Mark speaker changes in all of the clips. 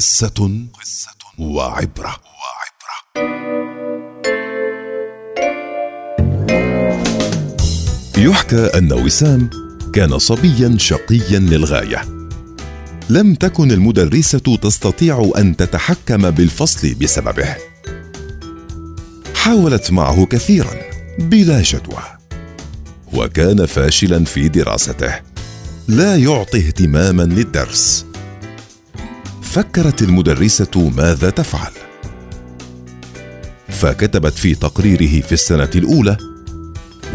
Speaker 1: قصة وعبرة. يحكى أن وسام كان صبيا شقيا للغاية. لم تكن المدرسة تستطيع أن تتحكم بالفصل بسببه. حاولت معه كثيرا بلا جدوى. وكان فاشلا في دراسته. لا يعطي اهتماما للدرس. فكرت المدرسة ماذا تفعل. فكتبت في تقريره في السنة الأولى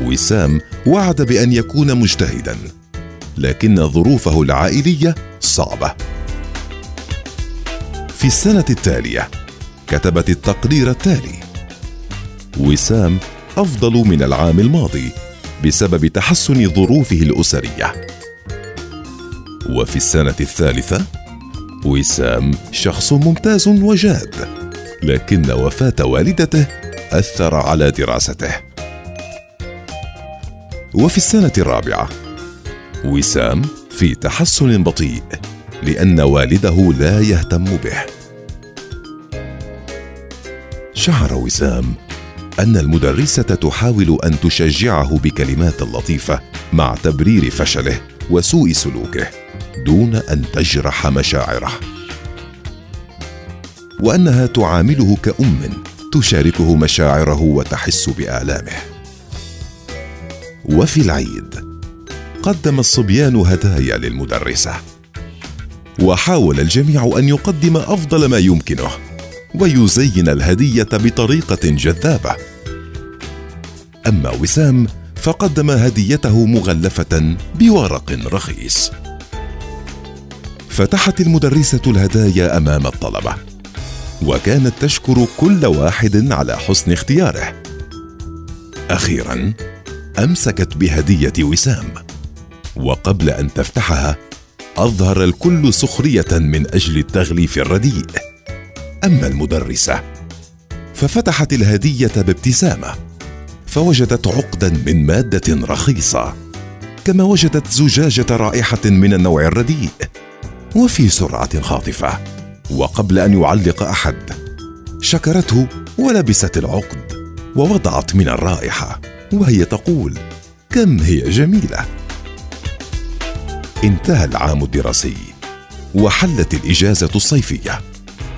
Speaker 1: وسام وعد بأن يكون مجتهدا لكن ظروفه العائلية صعبة. في السنة التالية كتبت التقرير التالي وسام أفضل من العام الماضي بسبب تحسن ظروفه الأسرية. وفي السنة الثالثة وسام شخص ممتاز وجاد لكن وفاة والدته أثر على دراسته. وفي السنة الرابعة وسام في تحسن بطيء لأن والده لا يهتم به. شعر وسام أن المدرسة تحاول أن تشجعه بكلمات لطيفة مع تبرير فشله. وسوء سلوكه دون أن تجرح مشاعره. وأنها تعامله كأم تشاركه مشاعره وتحس بآلامه. وفي العيد قدم الصبيان هدايا للمدرسة. وحاول الجميع أن يقدم أفضل ما يمكنه ويزين الهدية بطريقة جذابة. أما وسام فقدم هديته مغلفة بورق رخيص. فتحت المدرسة الهدايا أمام الطلبة وكانت تشكر كل واحد على حسن اختياره. أخيرا أمسكت بهدية وسام وقبل أن تفتحها أظهر الكل سخرية من أجل التغليف الرديء. أما المدرسة ففتحت الهدية بابتسامة فوجدت عقدا من مادة رخيصة كما وجدت زجاجة رائحة من النوع الرديء وفي سرعة خاطفة وقبل أن يعلق أحد. شكرته ولبست العقد ووضعت من الرائحة وهي تقول كم هي جميلة! انتهى العام الدراسي وحلت الإجازة الصيفية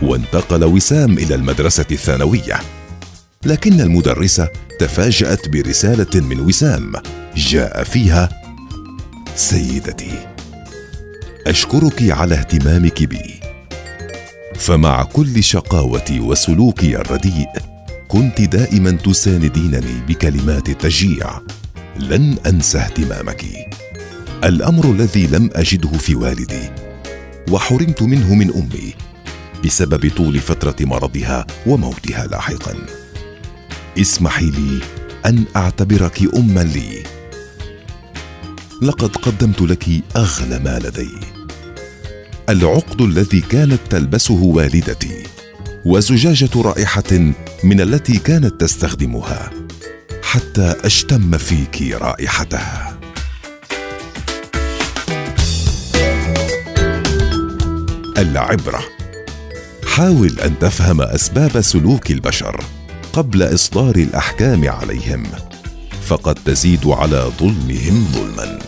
Speaker 1: وانتقل وسام إلى المدرسة الثانوية. لكن المدرسة تفاجأت برسالة من وسام جاء فيها سيدتي أشكرك على اهتمامك بي. فمع كل شقاوتي وسلوكي الرديء كنت دائما تساندينني بكلمات التشجيع. لن أنسى اهتمامك. الأمر الذي لم أجده في والدي وحرمت منه من أمي بسبب طول فترة مرضها وموتها لاحقا. اسمحي لي أن أعتبرك اما لي. لقد قدمت لك أغلى ما لدي. العقد الذي كانت تلبسه والدتي وزجاجة رائحة من التي كانت تستخدمها حتى أشتم فيك رائحتها. العبرة. حاول أن تفهم أسباب سلوك البشر. قبل إصدار الأحكام عليهم فقد تزيد على ظلمهم ظلما.